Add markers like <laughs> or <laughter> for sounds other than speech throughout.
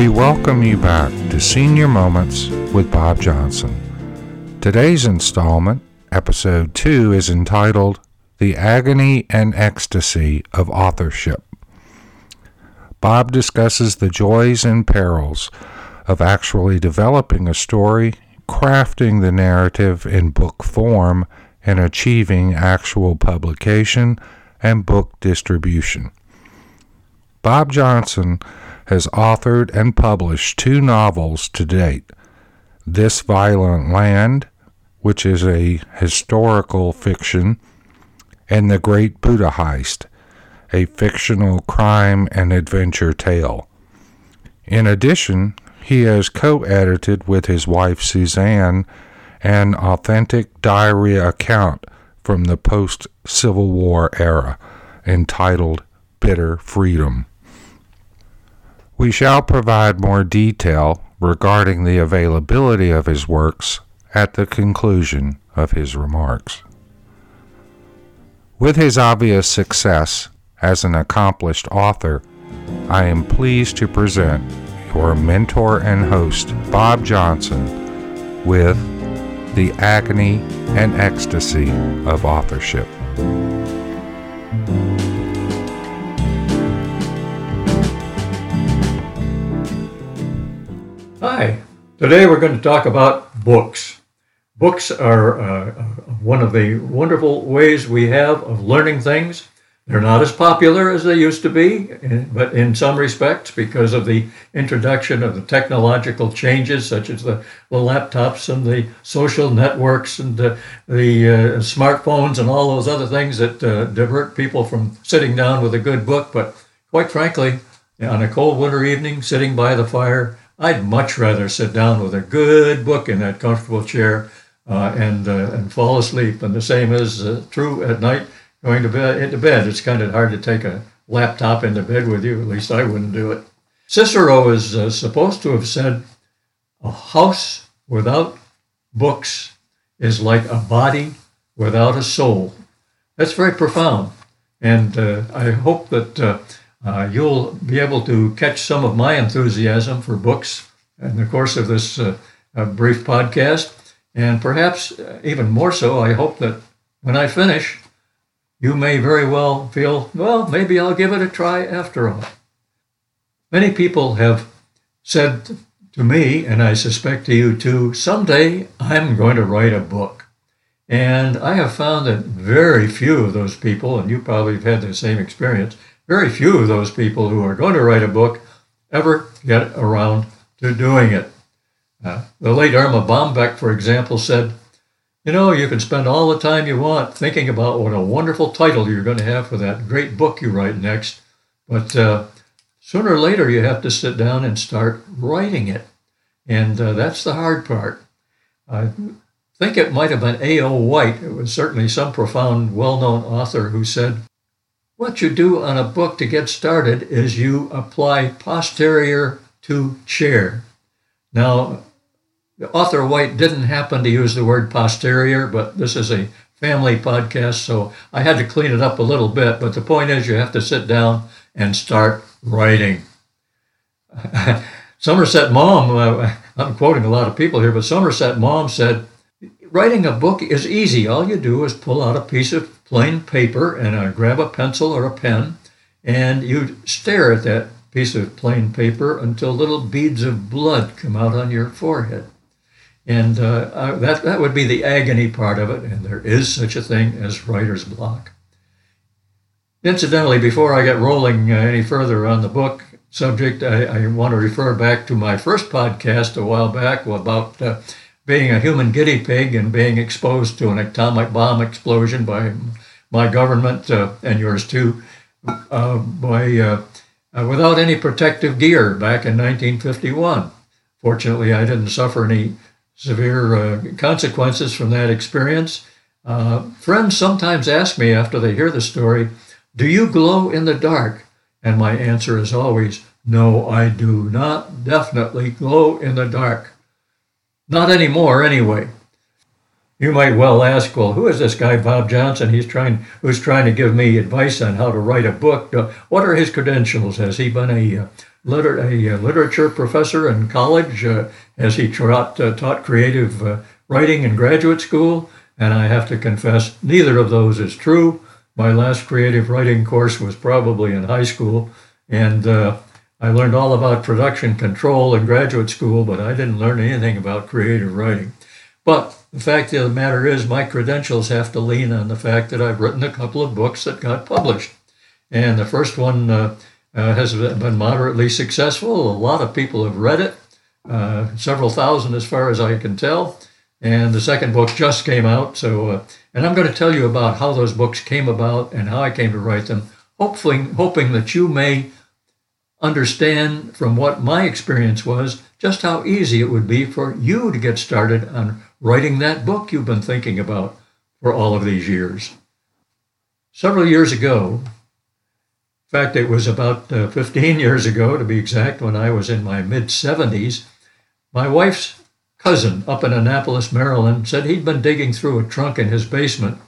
We welcome you back to Senior Moments with Bob Johnson. Today's installment, episode 2, is entitled The Agony and Ecstasy of Authorship. Bob discusses the joys and perils of actually developing a story, crafting the narrative in book form, and achieving actual publication and book distribution. Bob Johnson has authored and published two novels to date This Violent Land, which is a historical fiction, and The Great Buddha Heist, a fictional crime and adventure tale. In addition, he has co edited with his wife Suzanne an authentic diary account from the post Civil War era entitled Bitter Freedom. We shall provide more detail regarding the availability of his works at the conclusion of his remarks. With his obvious success as an accomplished author, I am pleased to present your mentor and host, Bob Johnson, with The Agony and Ecstasy of Authorship. Hi, today we're going to talk about books. Books are uh, one of the wonderful ways we have of learning things. They're not as popular as they used to be, but in some respects, because of the introduction of the technological changes, such as the, the laptops and the social networks and the, the uh, smartphones and all those other things that uh, divert people from sitting down with a good book. But quite frankly, on a cold winter evening, sitting by the fire, I'd much rather sit down with a good book in that comfortable chair uh, and uh, and fall asleep. And the same is uh, true at night going to bed. Into bed, it's kind of hard to take a laptop into bed with you. At least I wouldn't do it. Cicero is uh, supposed to have said, "A house without books is like a body without a soul." That's very profound, and uh, I hope that uh, you'll be able to catch some of my enthusiasm for books in the course of this uh, uh, brief podcast. And perhaps uh, even more so, I hope that when I finish, you may very well feel, well, maybe I'll give it a try after all. Many people have said to me, and I suspect to you too, someday I'm going to write a book. And I have found that very few of those people, and you probably have had the same experience, very few of those people who are going to write a book ever get around to doing it. Uh, the late Erma Bombeck, for example, said, You know, you can spend all the time you want thinking about what a wonderful title you're going to have for that great book you write next, but uh, sooner or later you have to sit down and start writing it. And uh, that's the hard part. I think it might have been A.O. White. It was certainly some profound, well known author who said, what you do on a book to get started is you apply posterior to chair. Now, author White didn't happen to use the word posterior, but this is a family podcast, so I had to clean it up a little bit. But the point is, you have to sit down and start writing. <laughs> Somerset Maugham, uh, I'm quoting a lot of people here, but Somerset Maugham said, Writing a book is easy. All you do is pull out a piece of plain paper and uh, grab a pencil or a pen, and you stare at that piece of plain paper until little beads of blood come out on your forehead. And uh, uh, that, that would be the agony part of it, and there is such a thing as writer's block. Incidentally, before I get rolling uh, any further on the book subject, I, I, want to refer back to my first podcast a while back about uh, being a human guinea pig and being exposed to an atomic bomb explosion by my government uh, and yours too, uh, by uh, uh, without any protective gear back in 1951. Fortunately, I didn't suffer any severe uh, consequences from that experience. friends sometimes ask me after they hear the story, "Do you glow in the dark?" And my answer is always, "No, I do not. Definitely glow in the dark." Not anymore, anyway. You might well ask, well, who is this guy, Bob Johnson? He's trying, who's trying to give me advice on how to write a book. Uh, what are his credentials? Has he been a, uh, liter- a uh, literature professor in college? Uh, has he taught, uh, taught creative uh, writing in graduate school? And I have to confess, neither of those is true. My last creative writing course was probably in high school, and I learned all about production control in graduate school, but I didn't learn anything about creative writing. But the fact of the matter is, my credentials have to lean on the fact that I've written a couple of books that got published. And the first one uh, uh, has been moderately successful. A lot of people have read it, uh, several thousand as far as I can tell. And the second book just came out. So, uh, and I'm going to tell you about how those books came about and how I came to write them, hopefully, hoping that you may understand from what my experience was just how easy it would be for you to get started on writing that book you've been thinking about for all of these years. Several years ago, in fact, it was about uh, 15 years ago to be exact, when I was in my mid 70s, my wife's cousin up in Annapolis, Maryland, said he'd been digging through a trunk in his basement.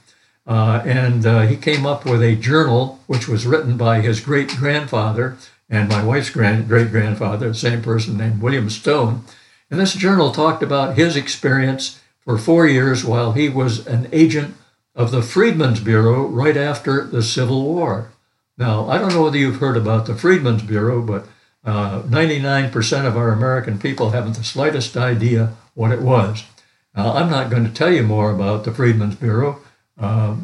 Uh, and uh, he came up with a journal which was written by his great grandfather and my wife's grand, great grandfather, the same person named William Stone. And this journal talked about his experience for four years while he was an agent of the Freedmen's Bureau right after the Civil War. Now, I don't know whether you've heard about the Freedmen's Bureau, but uh, 99% of our American people haven't the slightest idea what it was. Now, I'm not going to tell you more about the Freedmen's Bureau, uh,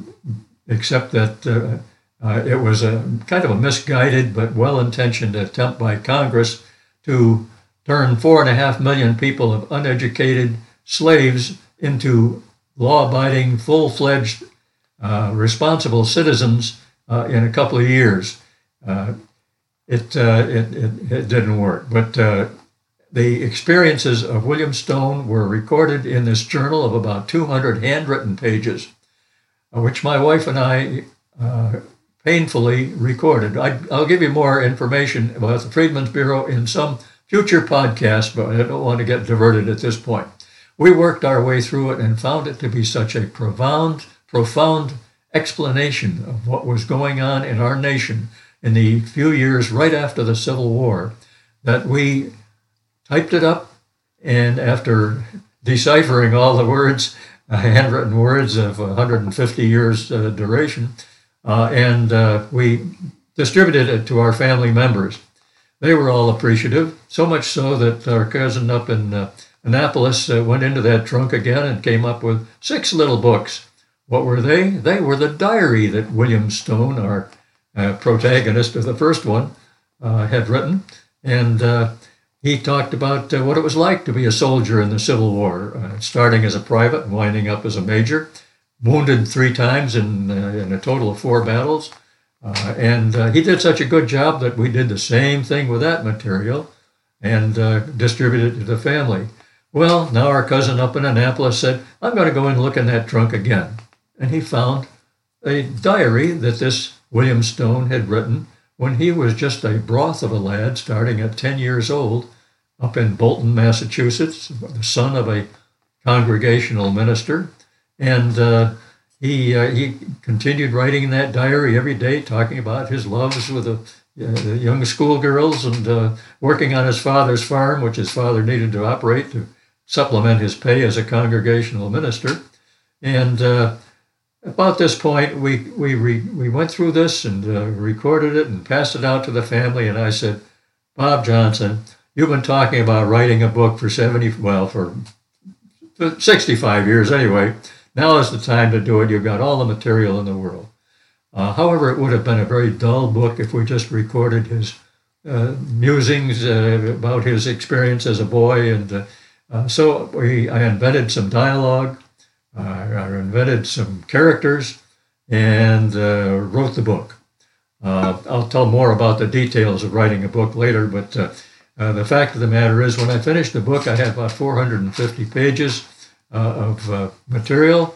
except that uh, uh, it was a kind of a misguided but well-intentioned attempt by Congress to turn four and a half million people of uneducated slaves into law-abiding, full-fledged, uh, responsible citizens uh, in a couple of years. Uh, it, uh, it, it, it, didn't work, but uh, the experiences of William Stone were recorded in this journal of about 200 handwritten pages, which my wife and I painfully recorded. I, will give you more information about the Freedmen's Bureau in some future podcast, but I don't want to get diverted at this point. We worked our way through it and found it to be such a profound, profound explanation of what was going on in our nation in the few years right after the Civil War that we typed it up and after deciphering all the words, <laughs> handwritten words of 150 years uh, duration, uh, and uh, we distributed it to our family members. They were all appreciative, so much so that our cousin up in uh, Annapolis uh, went into that trunk again and came up with six little books. What were they? They were the diary that William Stone, our uh, protagonist of the first one, uh, had written. And he talked about what it was like to be a soldier in the Civil War, starting as a private and winding up as a major wounded three times in, uh, in a total of four battles. Uh, and uh, he did such a good job that we did the same thing with that material and uh, distributed it to the family. Well, now our cousin up in Annapolis said, I'm going to go and look in that trunk again. And he found a diary that this William Stone had written when he was just a broth of a lad starting at 10 years old up in Bolton, Massachusetts, the son of a congregational minister. And uh, he uh, he continued writing in that diary every day, talking about his loves with the, uh, young schoolgirls and uh, working on his father's farm, which his father needed to operate to supplement his pay as a congregational minister. And uh, about this point, we we re, we went through this and recorded it and passed it out to the family. And I said, Bob Johnson, you've been talking about writing a book for seventy well for 65 years anyway now is the time to do it. You've got all the material in the world. Uh, however, it would have been a very dull book if we just recorded his uh, musings uh, about his experience as a boy. And uh, uh, so we, I invented some dialogue, uh, I invented some characters, and wrote the book. I'll tell more about the details of writing a book later, but the fact of the matter is, when I finished the book, I had about 450 pages. Uh, of uh, material.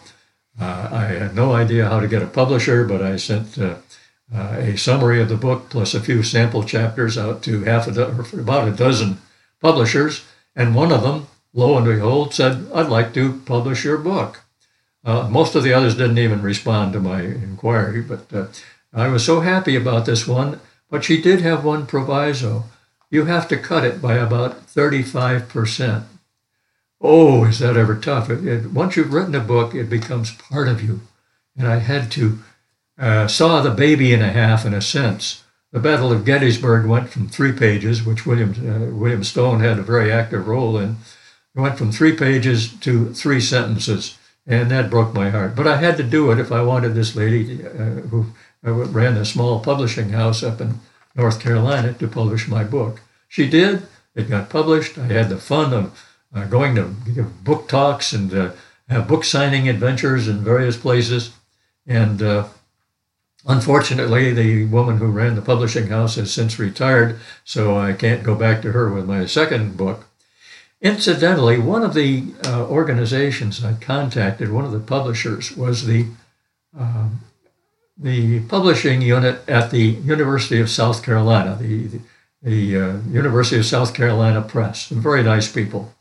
Uh, I had no idea how to get a publisher, but I sent a summary of the book plus a few sample chapters out to half a do- about a dozen publishers, and one of them, lo and behold, said, "I'd like to publish your book." Uh, most of the others didn't even respond to my inquiry, but uh, I was so happy about this one. But she did have one proviso. You have to cut it by about 35%. Oh, is that ever tough? It, it, once you've written a book, it becomes part of you. And I had to uh, saw the baby in a half, in a sense. The Battle of Gettysburg went from three pages, which William, uh, William Stone had a very active role in. It went from three pages to three sentences, and that broke my heart. But I had to do it if I wanted this lady, uh, who ran a small publishing house up in North Carolina, to publish my book. She did. It got published. I had the fun of uh, going to give book talks and uh, have book signing adventures in various places. And uh, Unfortunately, the woman who ran the publishing house has since retired, so I can't go back to her with my second book. Incidentally, one of the uh, organizations I contacted, one of the publishers, was the um, the publishing unit at the University of South Carolina, the the, the uh, University of South Carolina Press. Very nice people.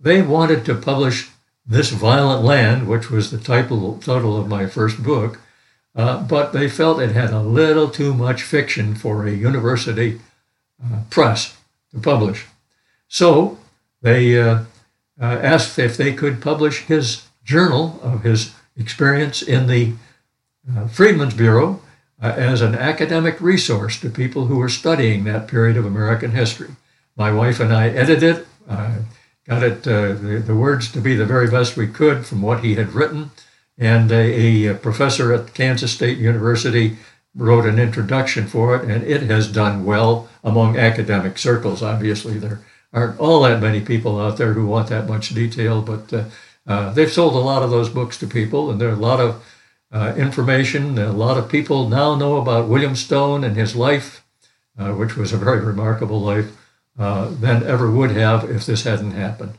They wanted to publish this violent land, which was the title title of my first book uh, but they felt it had a little too much fiction for a university uh, press to publish. So they uh, uh, asked if they could publish his journal of his experience in the uh, Freedmen's Bureau as an academic resource to people who were studying that period of American history. My wife and I edited it, got it the, the words to be the very best we could from what he had written and a, a, professor at Kansas State University wrote an introduction for it, and it has done well among academic circles. Obviously, there aren't all that many people out there who want that much detail, but uh, uh, they've sold a lot of those books to people, and there are a lot of uh, information. A lot of people now know about William Stone and his life, uh, which was a very remarkable life, uh, than ever would have if this hadn't happened.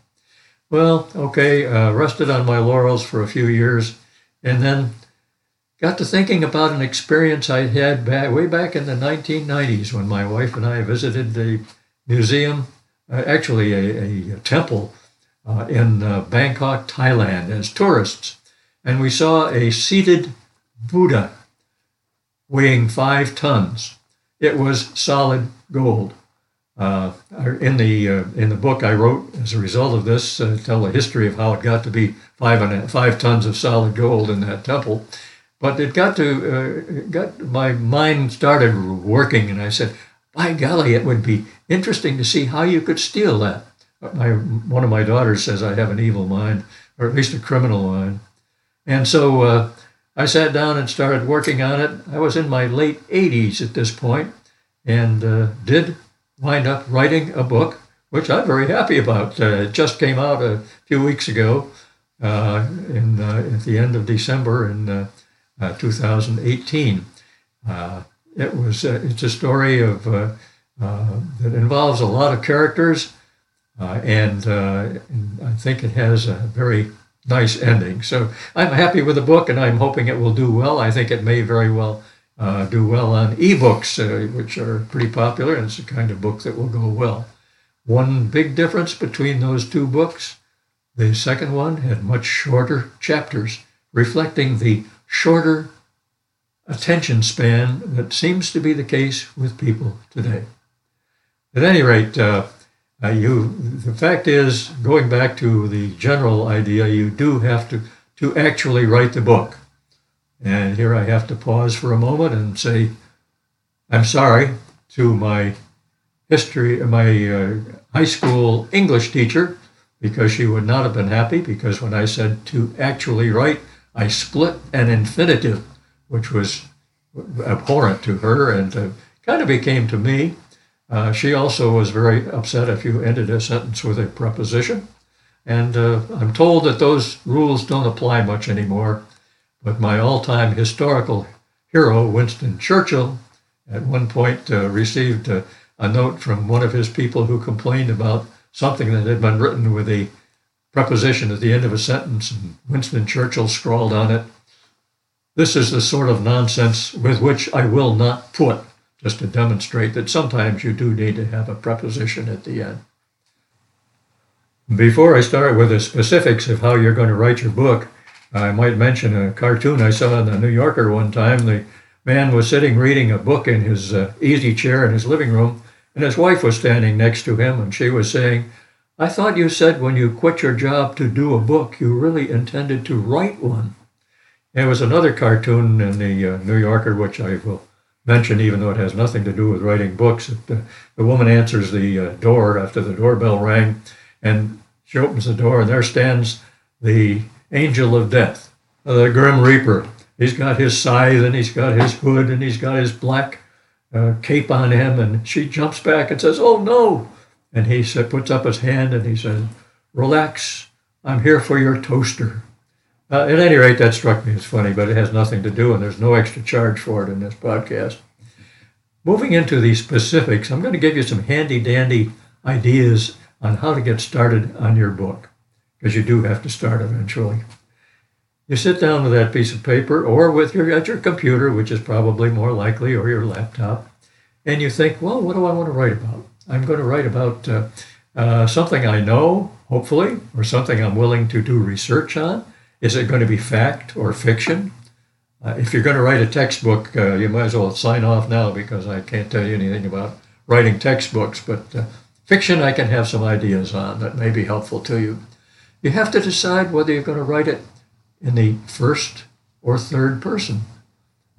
Well, okay, uh, rested on my laurels for a few years and then got to thinking about an experience I had back, way back in the 1990s when my wife and I visited the museum, uh, actually a, a, temple uh, in uh, Bangkok, Thailand, as tourists. And we saw a seated Buddha weighing five tons. It was solid gold. Uh, in the uh, in the book I wrote as a result of this, uh, tell the history of how it got to be five and a, five tons of solid gold in that temple. But it got to uh, got my mind started working, and I said, "By golly, it would be interesting to see how you could steal that." My one of my daughters says I have an evil mind, or at least a criminal mind, and so uh, I sat down and started working on it. I was in my late 80s at this point, and uh, did wind up writing a book, which I'm very happy about. Uh, it just came out a few weeks ago uh, in, uh, at the end of December in uh, uh, 2018. Uh, it was it's a story of that involves a lot of characters, and, and I think it has a very nice ending. So I'm happy with the book, and I'm hoping it will do well. I think it may very well uh, do well on ebooks, uh, which are pretty popular, and it's the kind of book that will go well. One big difference between those two books the second one had much shorter chapters, reflecting the shorter attention span that seems to be the case with people today. At any rate, uh, uh, you, the fact is, going back to the general idea, you do have to, to actually write the book. And here I have to pause for a moment and say, I'm sorry to my history, my uh, high school English teacher, because she would not have been happy. Because when I said to actually write, I split an infinitive, which was abhorrent to her and uh, kind of became to me. Uh, she also was very upset if you ended a sentence with a preposition. And uh, I'm told that those rules don't apply much anymore. But my all time historical hero, Winston Churchill, at one point uh, received a, a, note from one of his people who complained about something that had been written with a preposition at the end of a sentence, and Winston Churchill scrawled on it, This is the sort of nonsense with which I will not put, just to demonstrate that sometimes you do need to have a preposition at the end. Before I start with the specifics of how you're going to write your book, I might mention a cartoon I saw in the New Yorker one time. The man was sitting reading a book in his uh, easy chair in his living room, and his wife was standing next to him, and she was saying, I thought you said when you quit your job to do a book, you really intended to write one. There was another cartoon in the uh, New Yorker, which I will mention, even though it has nothing to do with writing books. The, uh, the woman answers the uh, door after the doorbell rang, and she opens the door, and there stands the angel of death, the grim reaper. He's got his scythe, and he's got his hood, and he's got his black uh, cape on him, and she jumps back and says, "Oh no!" And he said, puts up his hand and he says, Relax, I'm here for your toaster. Uh, at any rate, that struck me as funny, but it has nothing to do, and there's no extra charge for it in this podcast. Moving into the specifics, I'm going to give you some handy dandy ideas on how to get started on your book, because you do have to start eventually. You sit down with that piece of paper or with your at your computer, which is probably more likely, or your laptop, and you think, well, what do I want to write about? I'm going to write about uh, uh, something I know, hopefully, or something I'm willing to do research on. Is it going to be fact or fiction? Uh, if you're going to write a textbook, uh, you might as well sign off now because I can't tell you anything about writing textbooks. But uh, fiction, I can have some ideas on that may be helpful to you. You have to decide whether you're going to write it in the first or third person.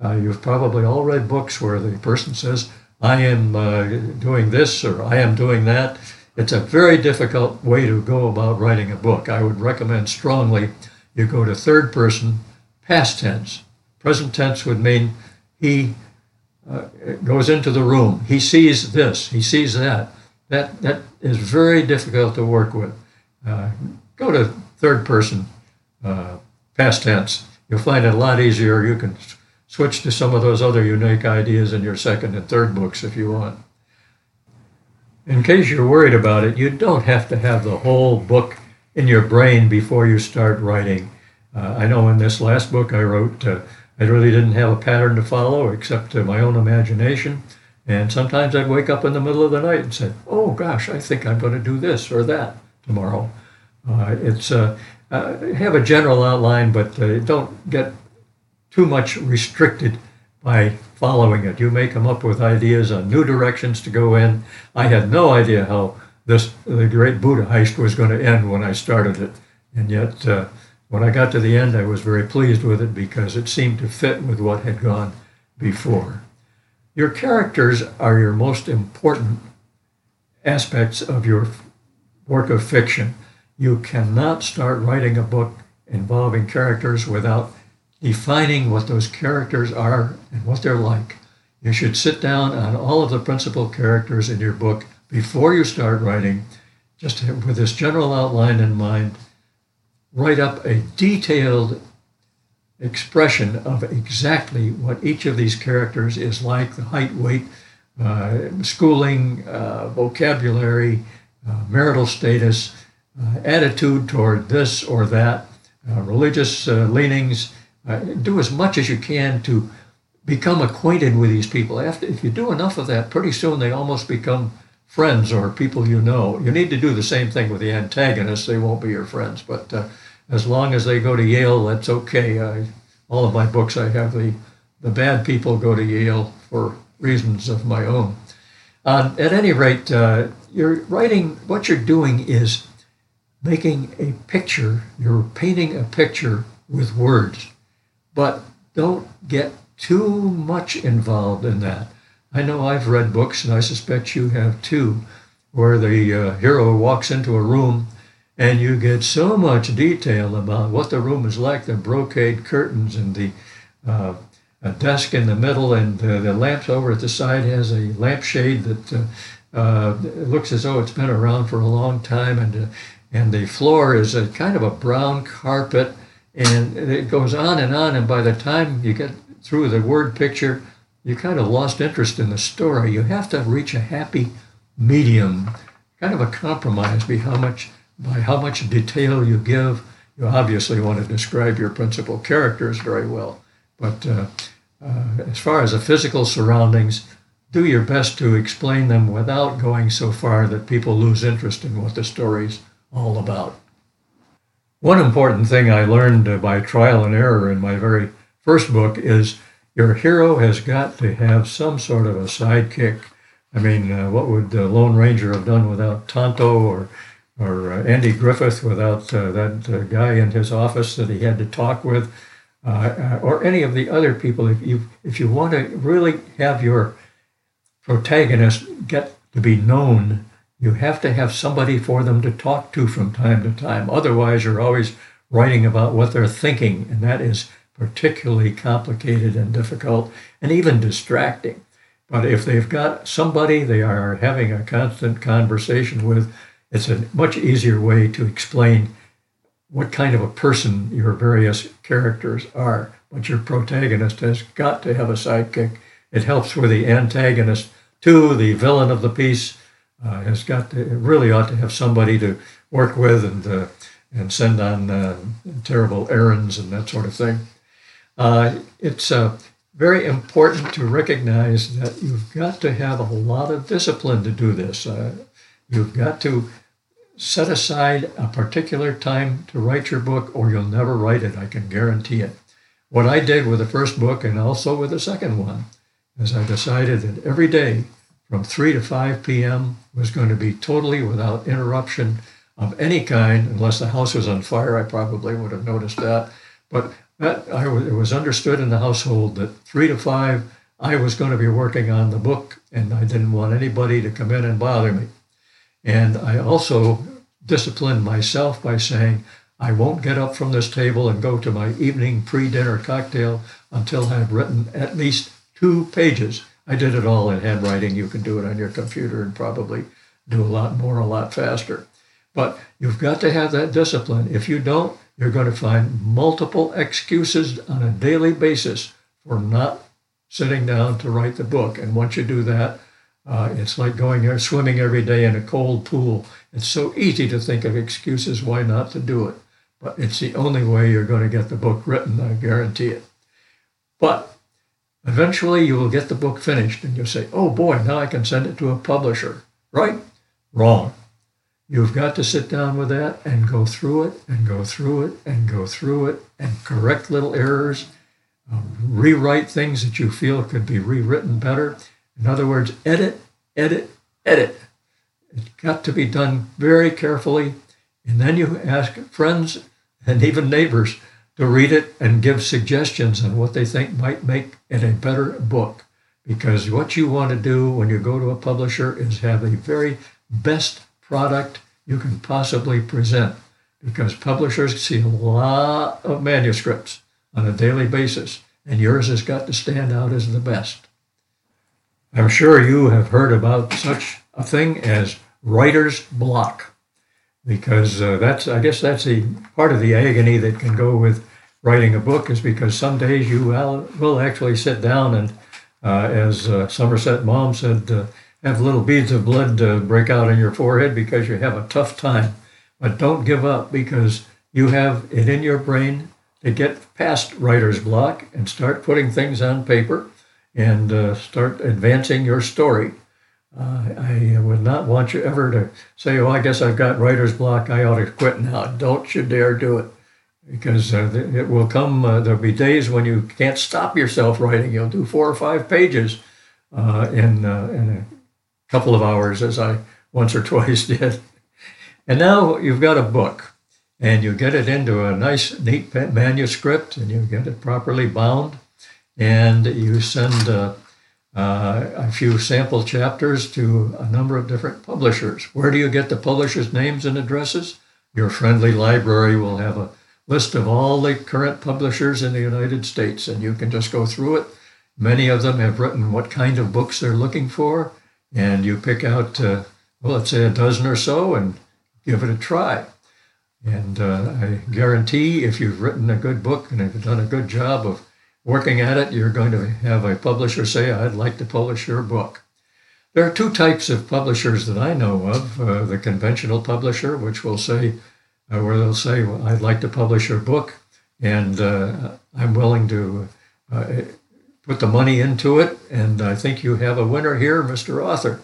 Uh, you've probably all read books where the person says, I am uh, doing this or I am doing that. It's a very difficult way to go about writing a book. I would recommend strongly you go to third person, past tense. Present tense would mean he uh, goes into the room. He sees this. He sees that. That that is very difficult to work with. Go to third person, uh, past tense. You'll find it a lot easier. You can switch to some of those other unique ideas in your second and third books if you want. In case you're worried about it, you don't have to have the whole book in your brain before you start writing. Uh, I know in this last book I wrote, uh, I really didn't have a pattern to follow except my own imagination. And sometimes I'd wake up in the middle of the night and say, oh gosh, I think I'm going to do this or that tomorrow. Uh, it's uh, uh, have a general outline, but don't get too much restricted by following it. You may come up with ideas on new directions to go in. I had no idea how this the great Buddha heist was going to end when I started it, and yet uh, when I got to the end, I was very pleased with it because it seemed to fit with what had gone before. Your characters are your most important aspects of your work of fiction. You cannot start writing a book involving characters without defining what those characters are and what they're like. You should sit down on all of the principal characters in your book before you start writing, just with this general outline in mind. Write up a detailed expression of exactly what each of these characters is like the height, weight, uh, schooling, uh, vocabulary, uh, marital status, attitude toward this or that, uh, religious uh, leanings, uh, do as much as you can to become acquainted with these people. After, if you do enough of that, pretty soon they almost become friends or people you know. You need to do the same thing with the antagonists. They won't be your friends, but uh, as long as they go to Yale, that's okay. I, all of my books, I have the the bad people go to Yale for reasons of my own. Uh, at any rate, uh, you're writing. What you're doing is making a picture. You're painting a picture with words. But don't get too much involved in that. I know I've read books, and I suspect you have too, where the uh, hero walks into a room and you get so much detail about what the room is like the brocade curtains and the uh, desk in the middle, and uh, the lamps over at the side has a lampshade that uh, uh, looks as though it's been around for a long time, and, uh, and the floor is a kind of a brown carpet and it goes on and on. And by the time you get through the word picture, you kind of lost interest in the story. You have to reach a happy medium, kind of a compromise by how much by how much detail you give. You obviously want to describe your principal characters very well, but uh, uh, as far as the physical surroundings, do your best to explain them without going so far that people lose interest in what the story's all about. one important thing I learned by trial and error in my very first book is your hero has got to have some sort of a sidekick. I mean, uh, what would the Lone Ranger have done without Tonto or or uh, Andy Griffith without uh, that uh, guy in his office that he had to talk with, uh, uh, or any of the other people? If you if you want to really have your protagonist get to be known, you have to have somebody for them to talk to from time to time. Otherwise, you're always writing about what they're thinking, and that is particularly complicated and difficult and even distracting. But if they've got somebody they are having a constant conversation with, it's a much easier way to explain what kind of a person your various characters are. But your protagonist has got to have a sidekick. It helps with the antagonist too. The villain of the piece uh, has got to really ought to have somebody to work with and uh, and send on uh, terrible errands and that sort of thing. Uh, it's uh, very important to recognize that you've got to have a lot of discipline to do this. Uh, you've got to set aside a particular time to write your book, or you'll never write it. I can guarantee it. What I did with the first book and also with the second one is I decided that every day from 3 to 5 p.m. was going to be totally without interruption of any kind, unless the house was on fire. I probably would have noticed that. But that I, it was understood in the household that 3 to 5, I was going to be working on the book, and I didn't want anybody to come in and bother me. And I also disciplined myself by saying, I won't get up from this table and go to my evening pre dinner cocktail until I've written at least two pages. I did it all in handwriting. You can do it on your computer and probably do a lot more a lot faster. But you've got to have that discipline. If you don't, you're going to find multiple excuses on a daily basis for not sitting down to write the book. And once you do that, uh, it's like going there swimming every day in a cold pool. It's so easy to think of excuses why not to do it. But it's the only way you're going to get the book written, I guarantee it. But eventually you will get the book finished and you'll say, oh boy, now I can send it to a publisher. Right? Wrong. You've got to sit down with that and go through it and go through it and go through it and correct little errors, um, rewrite things that you feel could be rewritten better. In other words, edit, edit, edit. It's got to be done very carefully. And then you ask friends and even neighbors to read it and give suggestions on what they think might make it a better book. Because what you want to do when you go to a publisher is have a very best product you can possibly present because publishers see a lot of manuscripts on a daily basis, and yours has got to stand out as the best. I'm sure you have heard about such a thing as writer's block because uh, that's I guess that's the part of the agony that can go with writing a book is because some days you will, will actually sit down and uh, as uh, Somerset Maugham said, uh, have little beads of blood break out on your forehead because you have a tough time. But don't give up because you have it in your brain to get past writer's block and start putting things on paper and uh, start advancing your story. Uh, I would not want you ever to say, "Oh, I guess I've got writer's block. I ought to quit now." Don't you dare do it, because uh, it will come. Uh, there'll be days when you can't stop yourself writing. You'll do four or five pages uh, in uh, in a couple of hours, as I once or <laughs> twice did. And now you've got a book, and you get it into a nice, neat manuscript, and you get it properly bound, and you send uh, a few sample chapters to a number of different publishers. Where do you get the publishers' names and addresses? Your friendly library will have a list of all the current publishers in the United States, and you can just go through it. Many of them have written what kind of books they're looking for, and you pick out, uh, well, let's say a dozen or so and give it a try. And uh, I guarantee if you've written a good book and have done a good job of working at it, you're going to have a publisher say, I'd like to publish your book. There are two types of publishers that I know of uh, the conventional publisher, which will say, uh, where they'll say, well, I'd like to publish your book, and uh, I'm willing to uh, put the money into it, and I think you have a winner here, Mr. Author.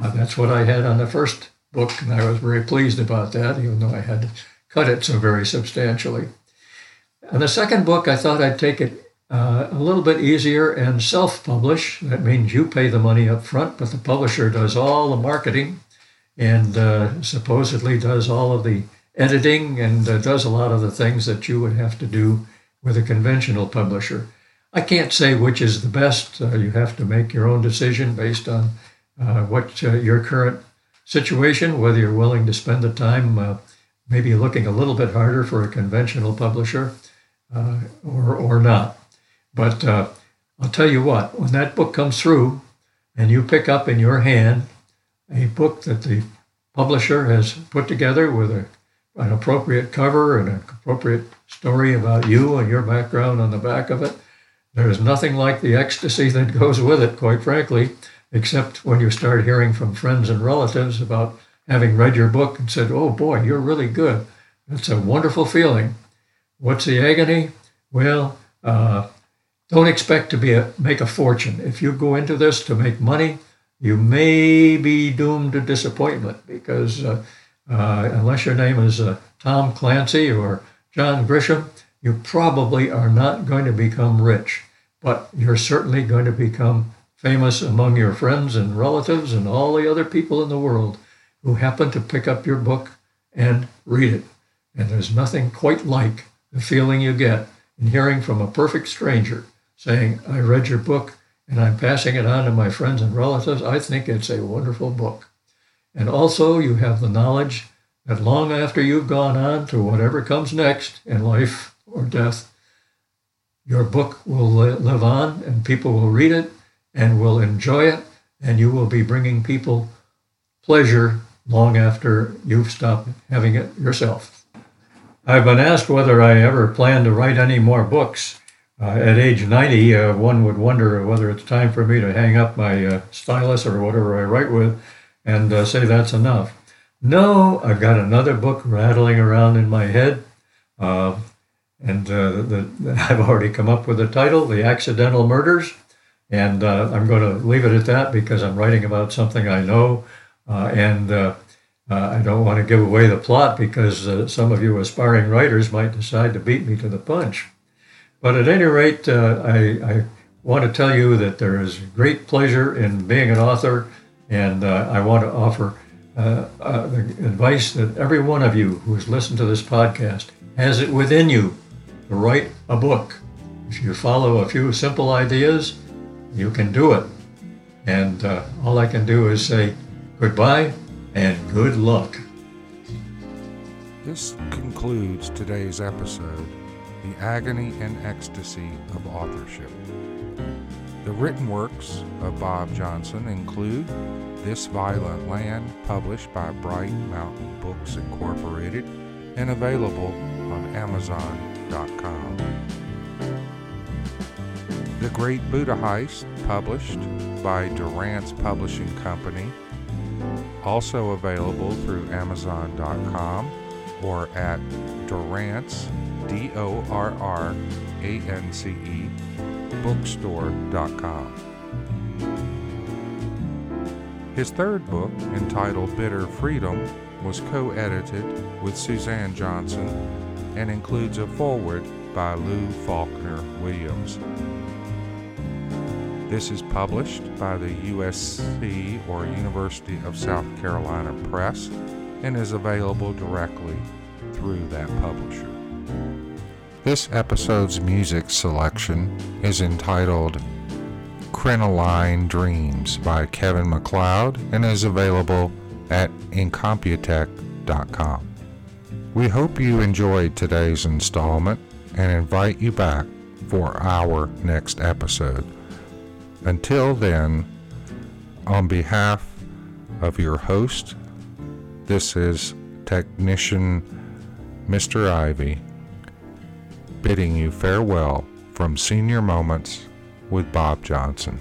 Uh, that's what I had on the first book, and I was very pleased about that, even though I had to cut it so very substantially. And the second book, I thought I'd take it uh, a little bit easier and self publish. That means you pay the money up front, but the publisher does all the marketing and uh, supposedly does all of the editing and uh, does a lot of the things that you would have to do with a conventional publisher. I can't say which is the best. Uh, you have to make your own decision based on uh, what uh, your current situation, whether you're willing to spend the time maybe looking a little bit harder for a conventional publisher or, or not. But uh, I'll tell you what, when that book comes through and you pick up in your hand a book that the publisher has put together with a, an appropriate cover and an appropriate story about you and your background on the back of it, there's nothing like the ecstasy that <laughs> goes with it, quite frankly, except when you start hearing from friends and relatives about having read your book and said, oh boy, you're really good. That's a wonderful feeling. What's the agony? Well, uh, don't expect to be a, make a fortune. If you go into this to make money, you may be doomed to disappointment because uh, uh, unless your name is uh, Tom Clancy or John Grisham, you probably are not going to become rich, but you're certainly going to become famous among your friends and relatives and all the other people in the world who happen to pick up your book and read it. And there's nothing quite like the feeling you get in hearing from a perfect stranger saying, I read your book and I'm passing it on to my friends and relatives. I think it's a wonderful book. And also, you have the knowledge that long after you've gone on to whatever comes next in life or death, your book will live on and people will read it and will enjoy it, and you will be bringing people pleasure long after you've stopped having it yourself. I've been asked whether I ever plan to write any more books. Uh, at age 90, uh, one would wonder whether it's time for me to hang up my uh, stylus or whatever I write with and uh, say that's enough. No, I've got another book rattling around in my head. Uh, and uh, the, the, <laughs> I've already come up with the title, The Accidental Murders. And I'm going to leave it at that because I'm writing about something I know. and I don't want to give away the plot because some of you aspiring writers might decide to beat me to the punch. But at any rate, uh, I, I, want to tell you that there is great pleasure in being an author, and uh, I want to offer uh, uh, the advice that every one of you who has listened to this podcast has it within you to write a book. If you follow a few simple ideas, you can do it. And uh, all I can do is say goodbye and good luck. This concludes today's episode agony and ecstasy of authorship. The written works of Bob Johnson include This Violent Land, published by Bright Mountain Books Incorporated and available on Amazon.com. The Great Buddha Heist, published by Dorrance Publishing Company, also available through Amazon.com or at Dorrance D O R R A N C E, bookstore.com. His third book, entitled Bitter Freedom, was co edited with Suzanne Johnson and includes a foreword by Lou Falkner Williams. This is published by the USC or University of South Carolina Press and is available directly through that publisher. This episode's music selection is entitled Crinoline Dreams by Kevin MacLeod and is available at incompetech.com. We hope you enjoyed today's installment and invite you back for our next episode. Until then, on behalf of your host, this is technician Mr. Ivy bidding you farewell from Senior Moments with Bob Johnson.